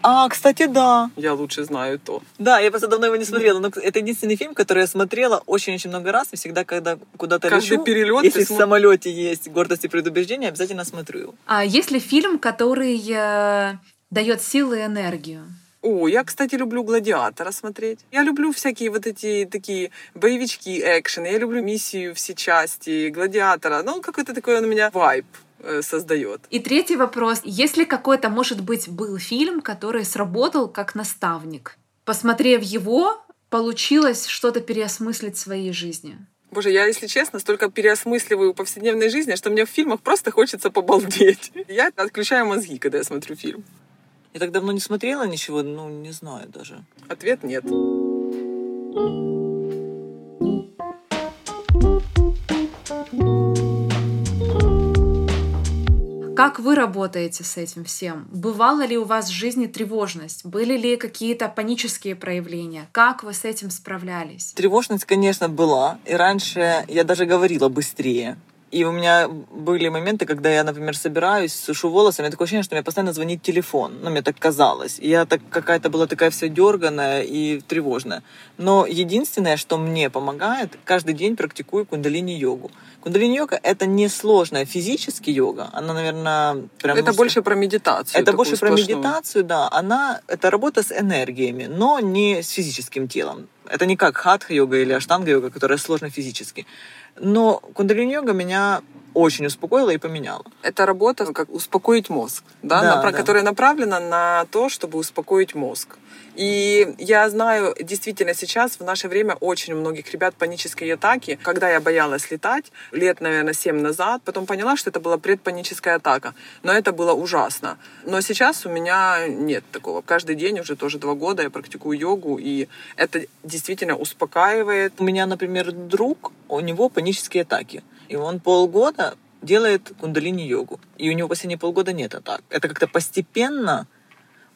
А, кстати, да. Я лучше знаю то. Да, я просто давно его не смотрела, но это единственный фильм, который я смотрела очень-очень много раз, и всегда, когда куда-то Каждый лечу, перелет если ты в самолете есть гордость и предубеждение, обязательно смотрю его. А есть ли фильм, который э, дает силы и энергию? О, я, кстати, люблю «Гладиатора» смотреть. Я люблю всякие вот эти такие боевички, экшены. Я люблю «Миссию все части», «Гладиатора». Ну, какой-то такой он у меня вайб э, создает. И третий вопрос. Есть ли какой-то, может быть, был фильм, который сработал как наставник? Посмотрев его, получилось что-то переосмыслить в своей жизни? Боже, я, если честно, столько переосмысливаю повседневной жизни, что мне в фильмах просто хочется побалдеть. Я отключаю мозги, когда я смотрю фильм. Я так давно не смотрела ничего, ну, не знаю даже. Ответ нет. Как вы работаете с этим всем? Бывала ли у вас в жизни тревожность? Были ли какие-то панические проявления? Как вы с этим справлялись? Тревожность, конечно, была. И раньше я даже говорила быстрее. И у меня были моменты, когда я, например, собираюсь, сушу волосы, у меня такое ощущение, что мне постоянно звонит телефон. Ну, мне так казалось. И я так какая-то была такая вся дерганая и тревожная. Но единственное, что мне помогает, каждый день практикую кундалини-йогу. Кундалини-йога — это не сложная физически йога. Она, наверное, прям... Это больше про медитацию. Это больше про сплошную. медитацию, да. Она это работа с энергиями, но не с физическим телом. Это не как хатха-йога или аштанга-йога, которая сложна физически. Но кундалини-йога меня очень успокоила и поменяла. Это работа, как успокоить мозг, да, Да, на- да. которая направлена на то, чтобы успокоить мозг. И я знаю, действительно, сейчас в наше время очень у многих ребят панические атаки. Когда я боялась летать, лет, наверное, 7 назад, потом поняла, что это была предпаническая атака. Но это было ужасно. Но сейчас у меня нет такого. Каждый день, уже тоже два года, я практикую йогу, и это действительно успокаивает. У меня, например, друг, у него панические атаки. И он полгода делает кундалини-йогу. И у него последние полгода нет атак. Это как-то постепенно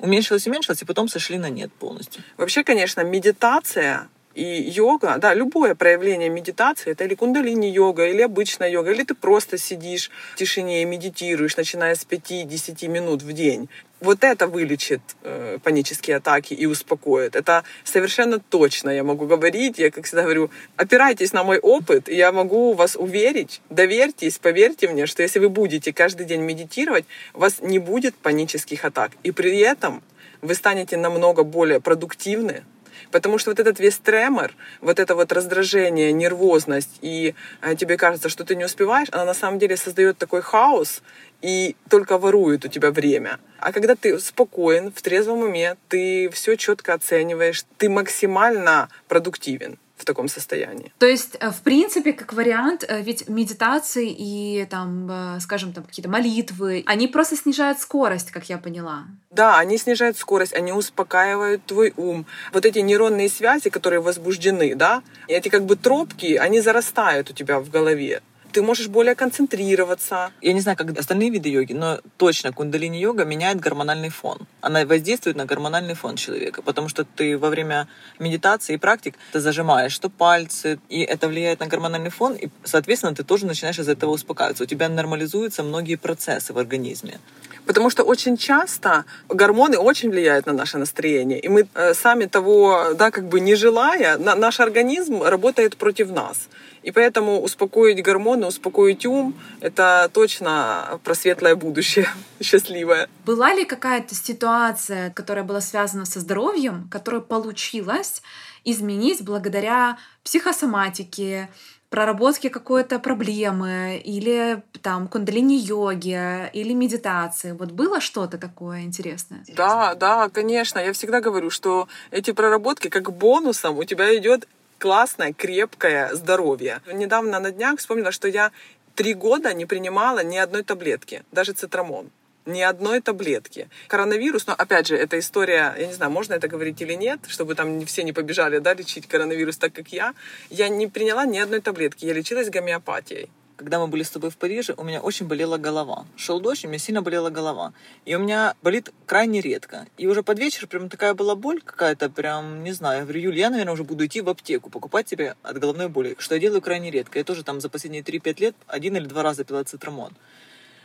уменьшилось, уменьшилось, и потом сошли на нет полностью. Вообще, конечно, медитация и йога, да, любое проявление медитации, это или кундалини-йога, или обычная йога, или ты просто сидишь в тишине и медитируешь, начиная с 5-10 минут в день. Вот это вылечит э, панические атаки и успокоит. Это совершенно точно я могу говорить. Я, как всегда говорю, опирайтесь на мой опыт, и я могу вас уверить, доверьтесь, поверьте мне, что если вы будете каждый день медитировать, у вас не будет панических атак. И при этом вы станете намного более продуктивны, Потому что вот этот весь тремор, вот это вот раздражение, нервозность, и э, тебе кажется, что ты не успеваешь, она на самом деле создает такой хаос и только ворует у тебя время. А когда ты спокоен, в трезвом уме, ты все четко оцениваешь, ты максимально продуктивен в таком состоянии. То есть, э, в принципе, как вариант, э, ведь медитации и там, э, скажем, там какие-то молитвы, они просто снижают скорость, как я поняла. Да, они снижают скорость, они успокаивают твой ум. Вот эти нейронные связи, которые возбуждены, да, эти как бы тропки, они зарастают у тебя в голове. Ты можешь более концентрироваться. Я не знаю, как остальные виды йоги, но точно кундалини-йога меняет гормональный фон. Она воздействует на гормональный фон человека, потому что ты во время медитации и практик ты зажимаешь что пальцы, и это влияет на гормональный фон, и, соответственно, ты тоже начинаешь из этого успокаиваться. У тебя нормализуются многие процессы в организме. Потому что очень часто гормоны очень влияют на наше настроение. И мы э, сами того, да, как бы не желая, на- наш организм работает против нас. И поэтому успокоить гормоны, успокоить ум — это точно про светлое будущее, счастливое. Была ли какая-то ситуация, которая была связана со здоровьем, которая получилась изменить благодаря психосоматике, проработке какой-то проблемы или там кундалини-йоге или медитации? Вот было что-то такое интересное? Да, да, конечно. Я всегда говорю, что эти проработки как бонусом у тебя идет классное, крепкое здоровье. Недавно на днях вспомнила, что я три года не принимала ни одной таблетки, даже цитрамон. Ни одной таблетки. Коронавирус, но опять же, эта история, я не знаю, можно это говорить или нет, чтобы там все не побежали, да, лечить коронавирус так, как я. Я не приняла ни одной таблетки, я лечилась гомеопатией. Когда мы были с тобой в Париже, у меня очень болела голова. Шел дождь, у меня сильно болела голова. И у меня болит крайне редко. И уже под вечер прям такая была боль какая-то, прям, не знаю, я говорю, Юль, я, наверное, уже буду идти в аптеку, покупать себе от головной боли, что я делаю крайне редко. Я тоже там за последние 3-5 лет один или два раза пила цитрамон.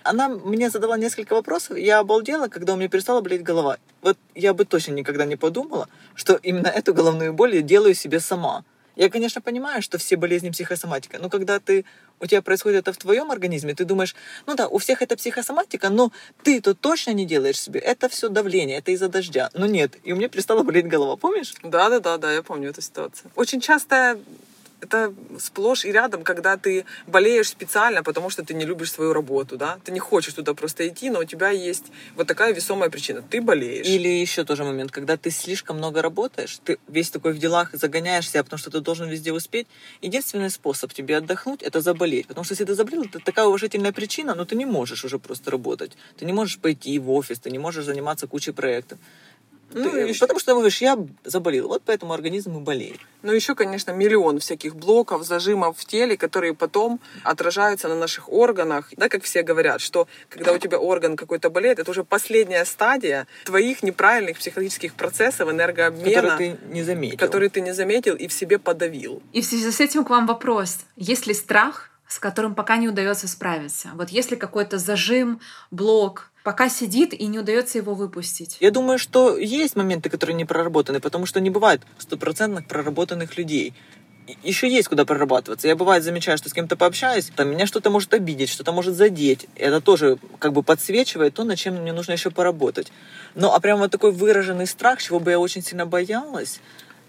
Она мне задала несколько вопросов, я обалдела, когда у меня перестала болеть голова. Вот я бы точно никогда не подумала, что именно эту головную боль я делаю себе сама. Я, конечно, понимаю, что все болезни психосоматика, но когда ты, у тебя происходит это в твоем организме, ты думаешь, ну да, у всех это психосоматика, но ты-то точно не делаешь себе. Это все давление, это из-за дождя. Но нет, и у меня перестала болеть голова, помнишь? Да, да, да, да, я помню эту ситуацию. Очень часто это сплошь и рядом, когда ты болеешь специально, потому что ты не любишь свою работу, да, ты не хочешь туда просто идти, но у тебя есть вот такая весомая причина, ты болеешь. Или еще тоже момент, когда ты слишком много работаешь, ты весь такой в делах загоняешь себя, потому что ты должен везде успеть. Единственный способ тебе отдохнуть — это заболеть, потому что если ты заболел, это такая уважительная причина, но ты не можешь уже просто работать, ты не можешь пойти в офис, ты не можешь заниматься кучей проектов. Ну, ты, еще... Потому что говоришь, я заболел, вот поэтому организм и болеет. Ну, еще, конечно, миллион всяких блоков, зажимов в теле, которые потом отражаются на наших органах. Да, как все говорят, что когда у тебя орган какой-то болеет, это уже последняя стадия твоих неправильных психологических процессов, энергообмена. Который ты не заметил. Который ты не заметил и в себе подавил. И в связи с этим к вам вопрос. Есть ли страх, с которым пока не удается справиться? Вот если какой-то зажим, блок, пока сидит и не удается его выпустить. Я думаю, что есть моменты, которые не проработаны, потому что не бывает стопроцентных проработанных людей еще есть куда прорабатываться. Я бывает замечаю, что с кем-то пообщаюсь, там меня что-то может обидеть, что-то может задеть. Это тоже как бы подсвечивает то, над чем мне нужно еще поработать. Ну, а прямо вот такой выраженный страх, чего бы я очень сильно боялась,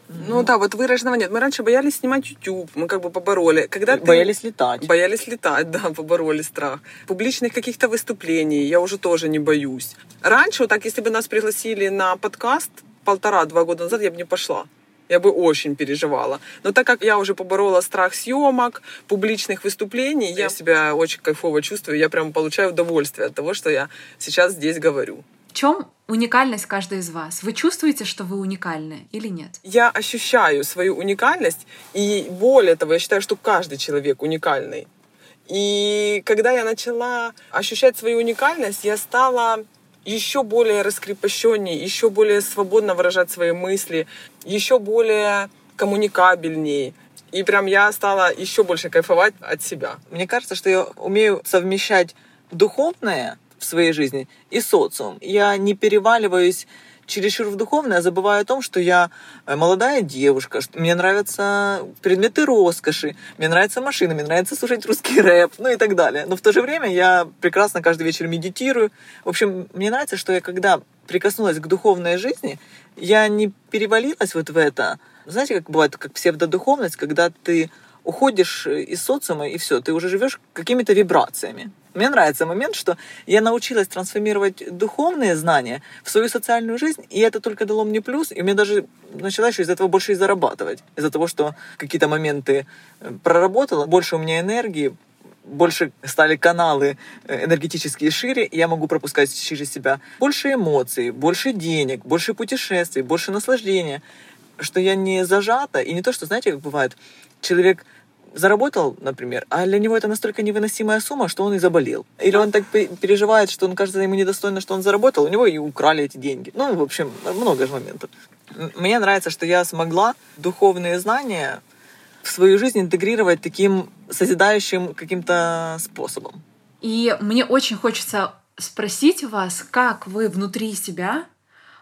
ну да, вот выраженного нет. Мы раньше боялись снимать YouTube, мы как бы побороли. Когда ты... Боялись летать. Боялись летать, да, побороли страх. Публичных каких-то выступлений я уже тоже не боюсь. Раньше, вот так, если бы нас пригласили на подкаст полтора-два года назад, я бы не пошла я бы очень переживала. Но так как я уже поборола страх съемок, публичных выступлений, я себя очень кайфово чувствую, я прям получаю удовольствие от того, что я сейчас здесь говорю. В чем уникальность каждой из вас? Вы чувствуете, что вы уникальны или нет? Я ощущаю свою уникальность, и более того, я считаю, что каждый человек уникальный. И когда я начала ощущать свою уникальность, я стала еще более раскрепощеннее, еще более свободно выражать свои мысли, еще более коммуникабельнее. И прям я стала еще больше кайфовать от себя. Мне кажется, что я умею совмещать духовное в своей жизни и социум. Я не переваливаюсь чересчур в духовное, забываю о том, что я э, молодая девушка, что мне нравятся предметы роскоши, мне нравятся машины, мне нравится слушать русский рэп, ну и так далее. Но в то же время я прекрасно каждый вечер медитирую. В общем, мне нравится, что я когда прикоснулась к духовной жизни, я не перевалилась вот в это. Знаете, как бывает, как псевдодуховность, когда ты уходишь из социума, и все, ты уже живешь какими-то вибрациями. Мне нравится момент, что я научилась трансформировать духовные знания в свою социальную жизнь, и это только дало мне плюс, и мне даже начала еще из этого больше и зарабатывать. Из-за того, что какие-то моменты э, проработала, больше у меня энергии, больше стали каналы э, энергетические шире, и я могу пропускать через себя больше эмоций, больше денег, больше путешествий, больше наслаждения, что я не зажата, и не то, что, знаете, как бывает, человек заработал, например, а для него это настолько невыносимая сумма, что он и заболел. Или он так переживает, что он кажется ему недостойно, что он заработал, у него и украли эти деньги. Ну, в общем, много же моментов. Мне нравится, что я смогла духовные знания в свою жизнь интегрировать таким созидающим каким-то способом. И мне очень хочется спросить вас, как вы внутри себя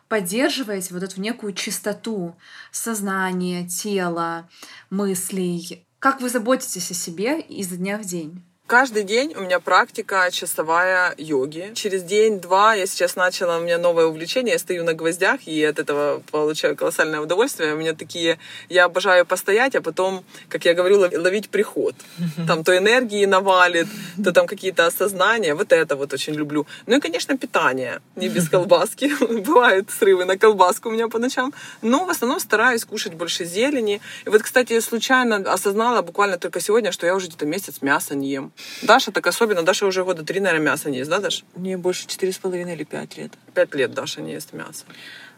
поддерживаете вот эту некую чистоту сознания, тела, мыслей, как вы заботитесь о себе изо дня в день? Каждый день у меня практика часовая йоги. Через день-два я сейчас начала, у меня новое увлечение, я стою на гвоздях и от этого получаю колоссальное удовольствие. У меня такие, я обожаю постоять, а потом, как я говорю, ловить приход. Там то энергии навалит, то там какие-то осознания. Вот это вот очень люблю. Ну и, конечно, питание. Не без колбаски. Бывают срывы на колбаску у меня по ночам. Но в основном стараюсь кушать больше зелени. И вот, кстати, я случайно осознала буквально только сегодня, что я уже где-то месяц мяса не ем. Даша так особенно. Даша уже года три, наверное, мяса не ест, да, Даша? Мне больше четыре с половиной или пять лет. Пять лет Даша не ест мясо.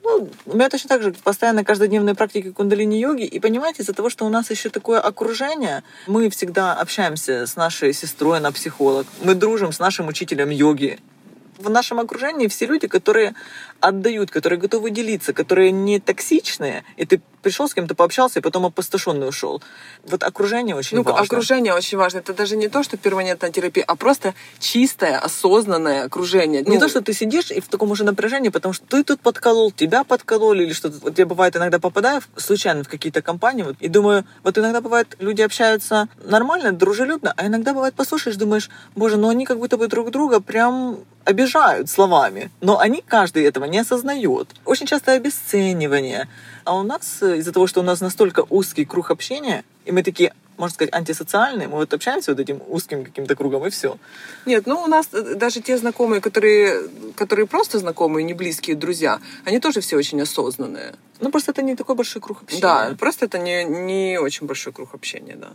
Ну, у меня точно так же постоянно каждодневные практики кундалини-йоги. И понимаете, из-за того, что у нас еще такое окружение, мы всегда общаемся с нашей сестрой, она психолог. Мы дружим с нашим учителем йоги в нашем окружении все люди, которые отдают, которые готовы делиться, которые не токсичные, и ты пришел с кем-то пообщался и потом опустошенный ушел. Вот окружение очень ну, важно. окружение очень важно. Это даже не то, что перманентная терапия, а просто чистое, осознанное окружение. Не Ну, то, что ты сидишь и в таком уже напряжении, потому что ты тут подколол, тебя подкололи или что-то. Вот я бывает иногда попадаю случайно в какие-то компании вот, и думаю, вот иногда бывает люди общаются нормально, дружелюбно, а иногда бывает послушаешь, думаешь, боже, ну они как будто бы друг друга прям обижают словами, но они каждый этого не осознает. Очень часто обесценивание. А у нас э, из-за того, что у нас настолько узкий круг общения, и мы такие, можно сказать, антисоциальные, мы вот общаемся вот этим узким каким-то кругом, и все. Нет, ну у нас э, даже те знакомые, которые, которые просто знакомые, не близкие друзья, они тоже все очень осознанные. Ну, просто это не такой большой круг общения. Да, просто это не, не очень большой круг общения, да.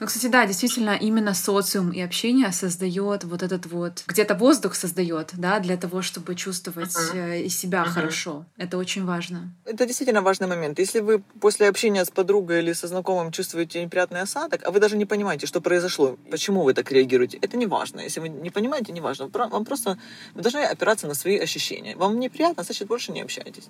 Ну, кстати, да, действительно, именно социум и общение создает вот этот вот где-то воздух создает, да, для того, чтобы чувствовать Мгм. э, и себя Мгм. хорошо. Это очень важно. Это действительно важный момент. Если вы после общения с подругой или со знакомым чувствуете неприятный осадок, а вы даже не понимаете, что произошло, почему вы так реагируете, это не важно. Если вы не понимаете, не важно. Вам просто вы должны опираться на свои ощущения. Вам неприятно, значит, больше не общайтесь.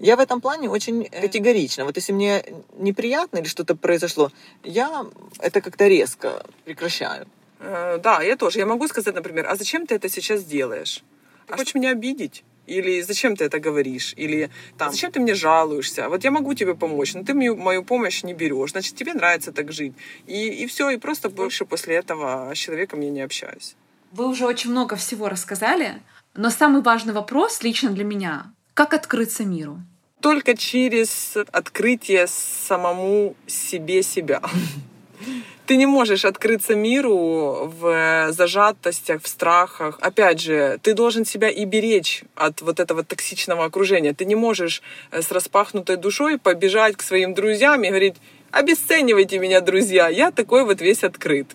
Я в этом плане очень э, категорична. Вот если мне неприятно или что-то произошло, я это как-то резко прекращаю. Э, Да, я тоже. Я могу сказать, например, а зачем ты это сейчас делаешь? Ты хочешь меня обидеть? Или зачем ты это говоришь? Или там, зачем ты мне жалуешься? Вот я могу тебе помочь, но ты мою, мою помощь не берешь. Значит, тебе нравится так жить. И, и все, и просто больше после этого с человеком я не общаюсь. Вы уже очень много всего рассказали, но самый важный вопрос лично для меня — как открыться миру? Только через открытие самому себе себя. Ты не можешь открыться миру в зажатостях, в страхах. Опять же, ты должен себя и беречь от вот этого токсичного окружения. Ты не можешь э, с распахнутой душой побежать к своим друзьям и говорить, обесценивайте меня, друзья, я такой вот весь открыт.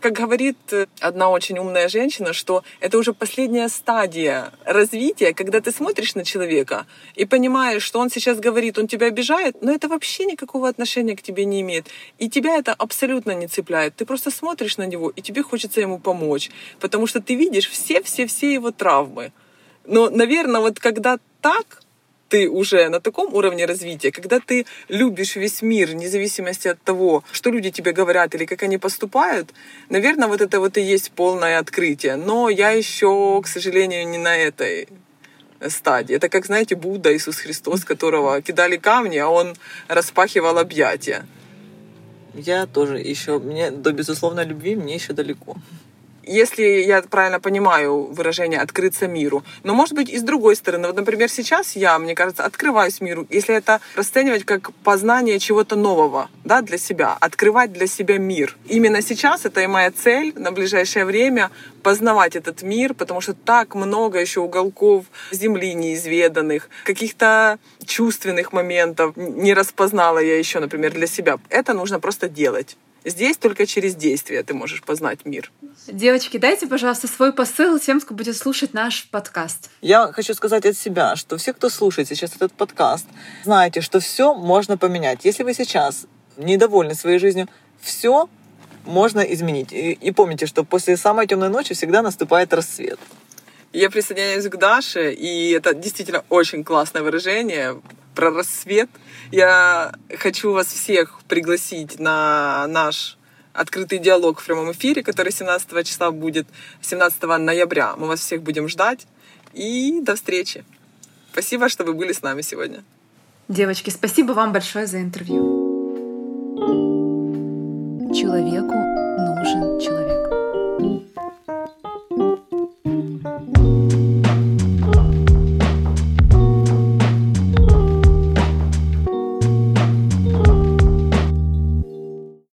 Как говорит э, одна очень умная женщина, что это уже последняя стадия развития, когда ты смотришь на человека и понимаешь, что он сейчас говорит, он тебя обижает, но это вообще никакого отношения к тебе не имеет. И тебя это абсолютно не цепляет. Ты просто смотришь на него, и тебе хочется ему помочь, потому что ты видишь все-все-все его травмы. Но, наверное, вот когда так, ты уже на таком уровне развития, когда ты любишь весь мир, вне зависимости от того, что люди тебе говорят или как они поступают, наверное, вот это вот и есть полное открытие. Но я еще, к сожалению, не на этой стадии. Это как, знаете, Будда, Иисус Христос, которого кидали камни, а он распахивал объятия. Я тоже еще, мне до безусловной любви мне еще далеко. Если я правильно понимаю выражение «открыться миру». Но, может быть, и с другой стороны. Вот, например, сейчас я, мне кажется, открываюсь миру, если это расценивать как познание чего-то нового да, для себя, открывать для себя мир. Именно сейчас это и моя цель на ближайшее время познавать этот мир, потому что так много еще уголков земли неизведанных, каких-то чувственных моментов не распознала я еще, например, для себя. Это нужно просто делать. Здесь только через действие ты можешь познать мир. Девочки, дайте, пожалуйста, свой посыл тем, кто будет слушать наш подкаст. Я хочу сказать от себя, что все, кто слушает сейчас этот подкаст, знаете, что все можно поменять. Если вы сейчас недовольны своей жизнью, все можно изменить. И, и помните, что после самой темной ночи всегда наступает рассвет. Я присоединяюсь к Даше, и это действительно очень классное выражение про рассвет. Я хочу вас всех пригласить на наш открытый диалог в прямом эфире, который 17 числа будет, 17 ноября. Мы вас всех будем ждать. И до встречи. Спасибо, что вы были с нами сегодня. Девочки, спасибо вам большое за интервью. Человеку